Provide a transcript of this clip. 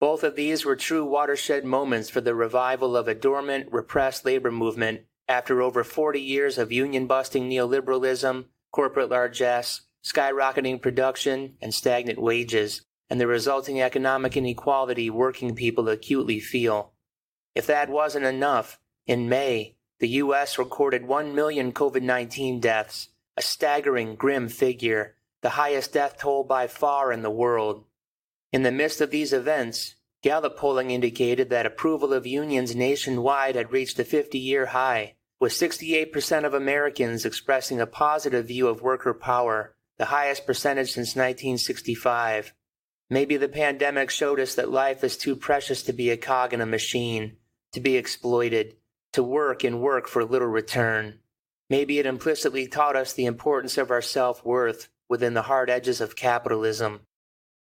Both of these were true watershed moments for the revival of a dormant, repressed labor movement after over 40 years of union busting neoliberalism, corporate largesse, skyrocketing production, and stagnant wages, and the resulting economic inequality working people acutely feel. If that wasn't enough, in May, the U.S. recorded 1 million COVID 19 deaths, a staggering, grim figure, the highest death toll by far in the world. In the midst of these events, Gallup polling indicated that approval of unions nationwide had reached a 50 year high, with 68% of Americans expressing a positive view of worker power, the highest percentage since 1965. Maybe the pandemic showed us that life is too precious to be a cog in a machine, to be exploited, to work and work for little return. Maybe it implicitly taught us the importance of our self worth within the hard edges of capitalism.